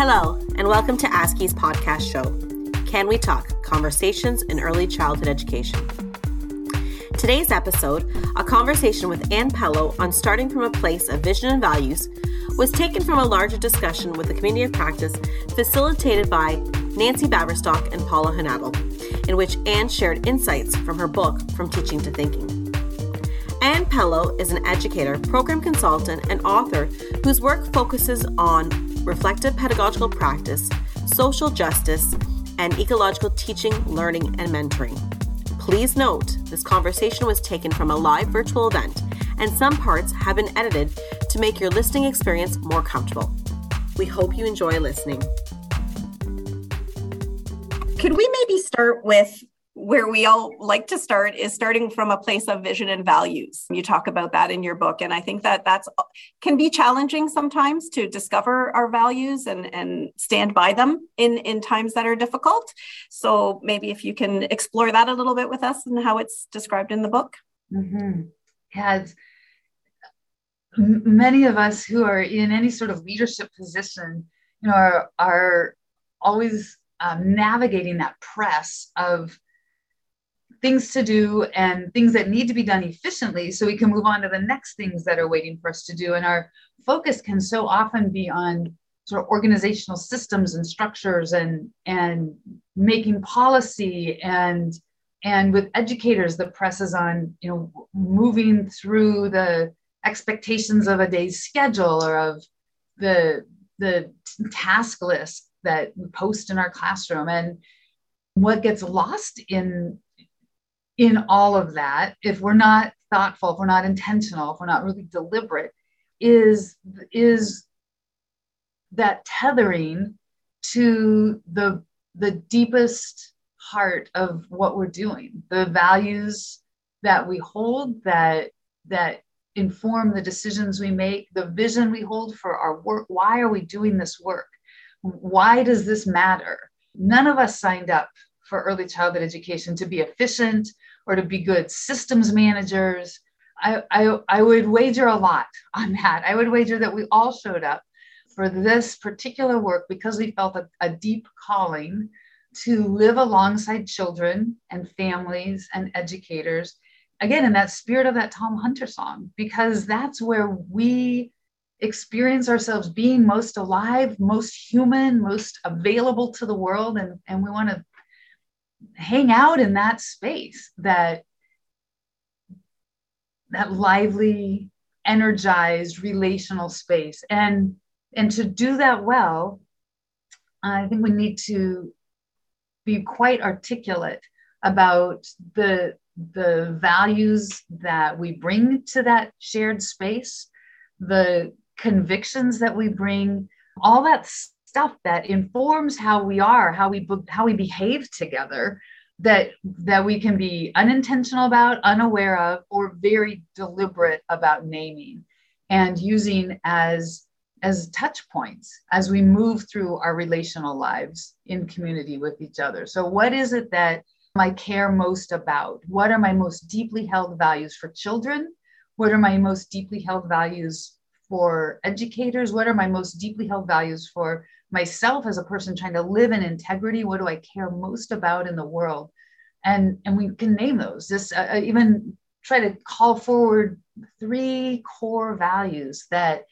Hello, and welcome to ASCII's podcast show, Can We Talk? Conversations in Early Childhood Education. Today's episode, a conversation with Ann Pelo on starting from a place of vision and values, was taken from a larger discussion with the community of practice facilitated by Nancy Baverstock and Paola Hohenadel, in which Ann shared insights from her book, From Teaching to Thinking. Ann Pelo is an educator, program consultant, and author whose work focuses on reflective pedagogical practice, social justice, and ecological teaching, learning, and mentoring. Please note this conversation was taken from a live virtual event, and some parts have been edited to make your listening experience more comfortable. We hope you enjoy listening. Could we maybe start with where we all like to start is starting from a place of vision and values. You talk about that in your book, and I think that that's can be challenging sometimes to discover our values and and stand by them in in times that are difficult. So maybe if you can explore that a little bit with us and how it's described in the book. Mm-hmm. Yeah, many of us who are in any sort of leadership position, you know, are are always um, navigating that press of things to do and things that need to be done efficiently so we can move on to the next things that are waiting for us to do. And our focus can so often be on sort of organizational systems and structures and and making policy and and with educators the press is on you know moving through the expectations of a day's schedule or of the the task list that we post in our classroom and what gets lost in in all of that, if we're not thoughtful, if we're not intentional, if we're not really deliberate, is is that tethering to the the deepest heart of what we're doing, the values that we hold that that inform the decisions we make, the vision we hold for our work. Why are we doing this work? Why does this matter? None of us signed up for early childhood education to be efficient or to be good systems managers. I, I, I would wager a lot on that. I would wager that we all showed up for this particular work because we felt a, a deep calling to live alongside children and families and educators. Again, in that spirit of that Tom Hunter song, because that's where we experience ourselves being most alive, most human, most available to the world. And, and we want to hang out in that space that that lively energized relational space. And and to do that well i think we need to be quite articulate about the the values that we bring to that shared space the convictions that we bring all that stuff that informs how we are how we how we behave together that that we can be unintentional about unaware of or very deliberate about naming and using as as touch points as we move through our relational lives in community with each other. So what is it that i care most about? What are my most deeply held values for children? What are my most deeply held values for educators? What are my most deeply held values for myself as a person trying to live in integrity what do i care most about in the world? And and we can name those. Just uh, uh, even try to call forward three core values that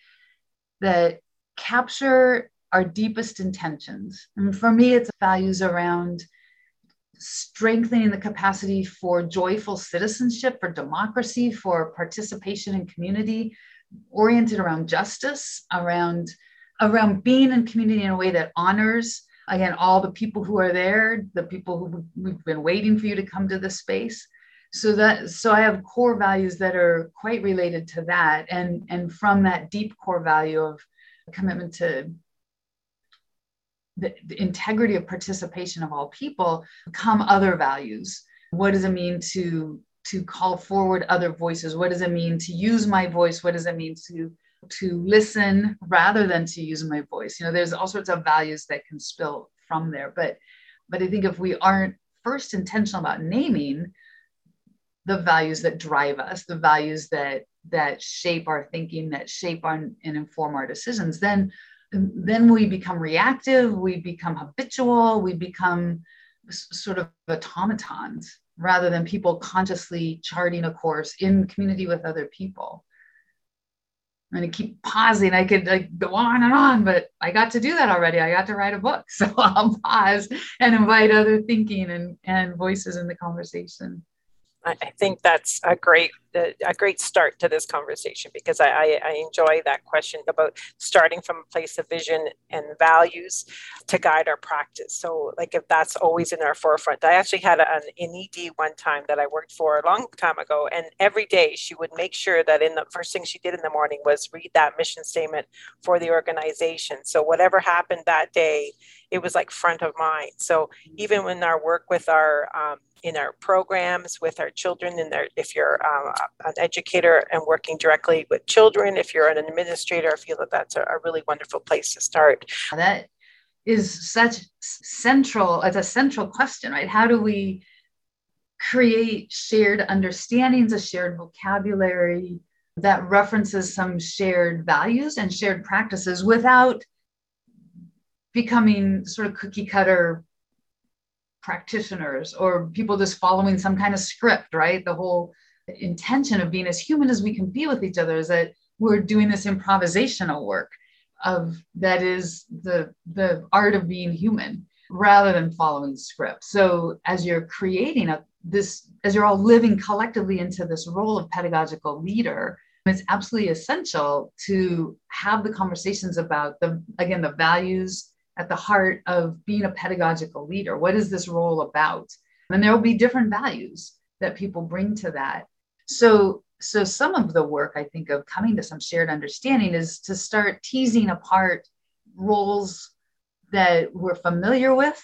that capture our deepest intentions. And for me it's values around strengthening the capacity for joyful citizenship for democracy for participation in community oriented around justice around around being in community in a way that honors again all the people who are there the people who we've been waiting for you to come to the space. So that so i have core values that are quite related to that. And and from that deep core value of commitment to the, the integrity of participation of all people come other values. What does it mean to to call forward other voices? What does it mean to use my voice? What does it mean to to listen rather than to use my voice you know there's all sorts of values that can spill from there but but i think if we aren't first intentional about naming the values that drive us the values that that shape our thinking that shape our and inform our decisions then then we become reactive, we become habitual, we become sort of automatons rather than people consciously charting a course in community with other people. I'm going to keep pausing. I could like go on and on, but I got to do that already. I got to write a book. So I'll pause and invite other thinking and, and voices in the conversation. I think that's a great a great start to this conversation because I, I, I, enjoy that question about starting from a place of vision and values to guide our practice. So, like if that's always in our forefront, I actually had an, an ED one time that I worked for a long time ago, and every day she would make sure that in the first thing she did in the morning was read that mission statement for the organization. So whatever happened that day, it was like front of mind. So even when our work with our um, in our programs with our children and their if you're um, an educator and working directly with children if you're an administrator i feel that that's a, a really wonderful place to start. That is such central it's a central question right? How do we create shared understandings a shared vocabulary that references some shared values and shared practices without becoming sort of cookie cutter practitioners or people just following some kind of script, right? The whole intention of being as human as we can be with each other is that we're doing this improvisational work of that is the the art of being human rather than following script. So as you're creating a this as you're all living collectively into this role of pedagogical leader, it's absolutely essential to have the conversations about the again the values at the heart of being a pedagogical leader. What is this role about? And there will be different values that people bring to that. So, so some of the work I think of coming to some shared understanding is to start teasing apart roles that we're familiar with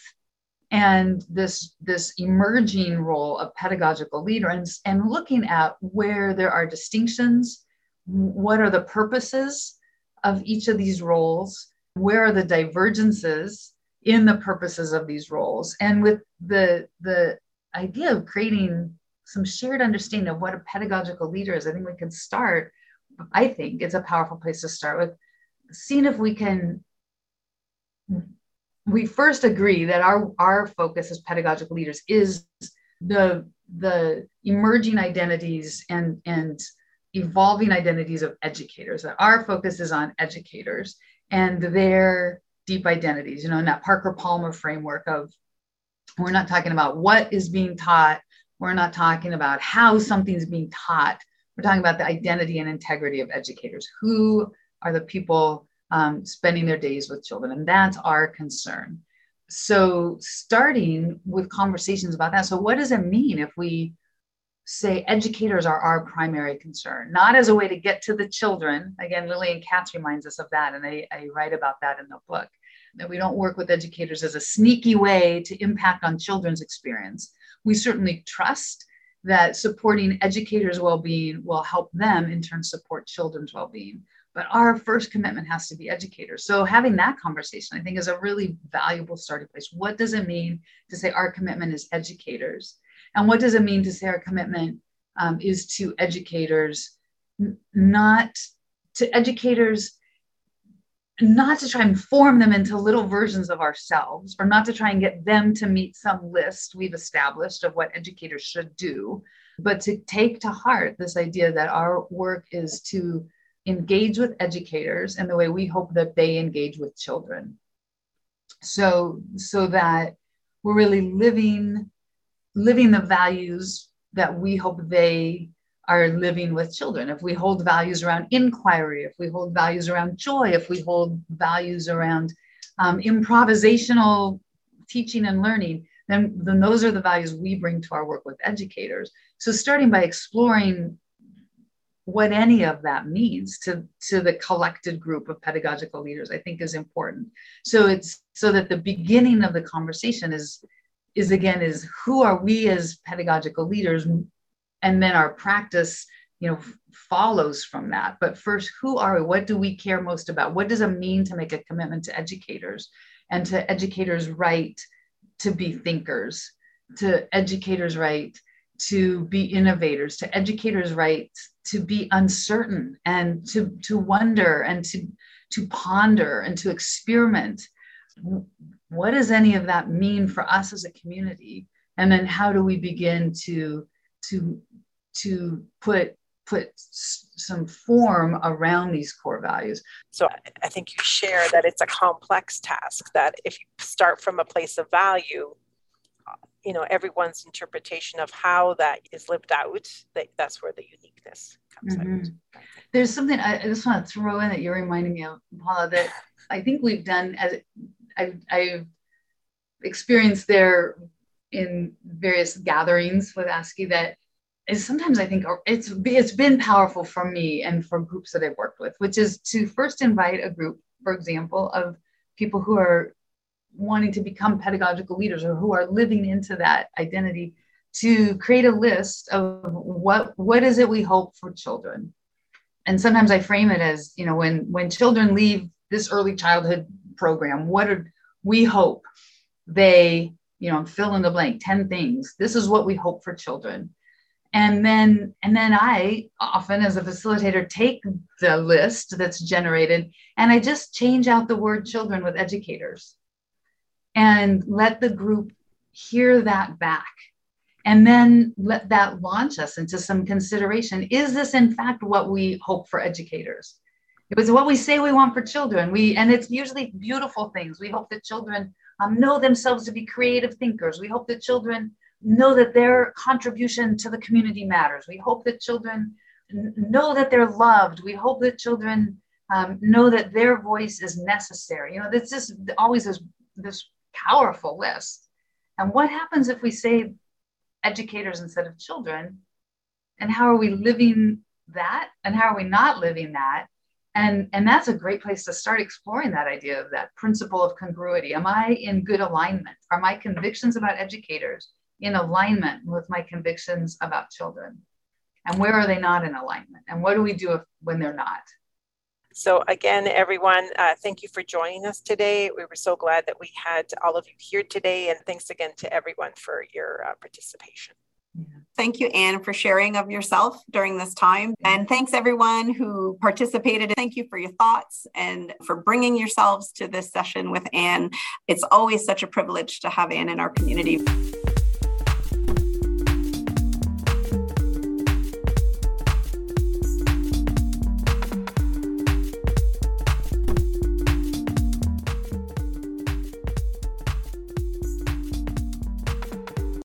and this this emerging role of pedagogical leader and, and looking at where there are distinctions what are the purposes of each of these roles where are the divergences in the purposes of these roles? And with the the idea of creating some shared understanding of what a pedagogical leader is i think we can start i think it's a powerful place to start with seeing if we can we first agree that our our focus as pedagogical leaders is the the emerging identities and and evolving identities of educators that our focus is on educators and their deep identities, you know, in that Parker Palmer framework of we're not talking about what is being taught, we're not talking about how something's being taught. We're talking about the identity and integrity of educators. Who are the people um, spending their days with children? And that's our concern. So, starting with conversations about that. So, what does it mean if we say educators are our primary concern, not as a way to get to the children. Again, Lillian Katz reminds us of that, and I, I write about that in the book. That we don't work with educators as a sneaky way to impact on children's experience. We certainly trust that supporting educators' well being will help them in turn support children's well being. But our first commitment has to be educators. So, having that conversation, I think, is a really valuable starting place. What does it mean to say our commitment is educators? And what does it mean to say our commitment um, is to educators, n- not to educators, not to try and form them into little versions of ourselves, or not to try and get them to meet some list we've established of what educators should do, but to take to heart this idea that our work is to engage with educators in the way we hope that they engage with children. So, so that we're really living living the values that we hope they are living with children. If we hold values around inquiry, if we hold values around joy, if we hold values around um, improvisational teaching and learning, then, then those are the values we bring to our work with educators. So starting by exploring what any of that means to, to the collected group of pedagogical leaders, I think is important. So it's so that the beginning of the conversation is is again is who are we as pedagogical leaders? And then our practice you know follows from that. But first who are we? What do we care most about? What does it mean to make a commitment to educators and to educators right to be thinkers to educators right to be innovators to educators right to be uncertain and to to wonder and to to ponder and to experiment what does any of that mean for us as a community? And then how do we begin to to to put put some form around these core values? So i think you share that it's a complex task that if you start from a place of value you know everyone's interpretation of how that is lived out that that's where the uniqueness comes mm-hmm. out there's something I, I, just want to throw in that you're reminding me of Paola that i think we've done as I, i've experienced there in various gatherings with ASCI that is sometimes I think it's it's been powerful for me and for groups that I've worked with, which is to first invite a group, for example, of people who are wanting to become pedagogical leaders or who are living into that identity to create a list of what what is it we hope for children. And sometimes i frame it as you know when when children leave this early childhood program what are we hope they you know fill in the blank 10 things. This is what we hope for children. And then and then i often as a facilitator take the list that's generated and i just change out the word children with educators and let the group hear that back and then let that launch us into some consideration. Is this in fact what we hope for educators it was what we say we want for children we and it's usually beautiful things we hope that children um, know themselves to be creative thinkers. We hope that children know that their contribution to the community matters. We hope that children n- know that they're loved. We hope that children um, know that their voice is necessary. You know, this is always this, this powerful list. And what happens if we say educators instead of children? And how are we living that? And how are we not living that? And and that's a great place to start exploring that idea of that principle of congruity. Am i in good alignment? Are my convictions about educators in alignment with my convictions about children? And where are they not in alignment? And what do we do if, when they're not? So again everyone uh, thank you for joining us today. We were so glad that we had all of you here today. And thanks again to everyone for your uh, participation Thank you, Ann, for sharing of yourself during this time. And thanks everyone who participated. Thank you for your thoughts and for bringing yourselves to this session with Ann. It's always such a privilege to have Ann in our community.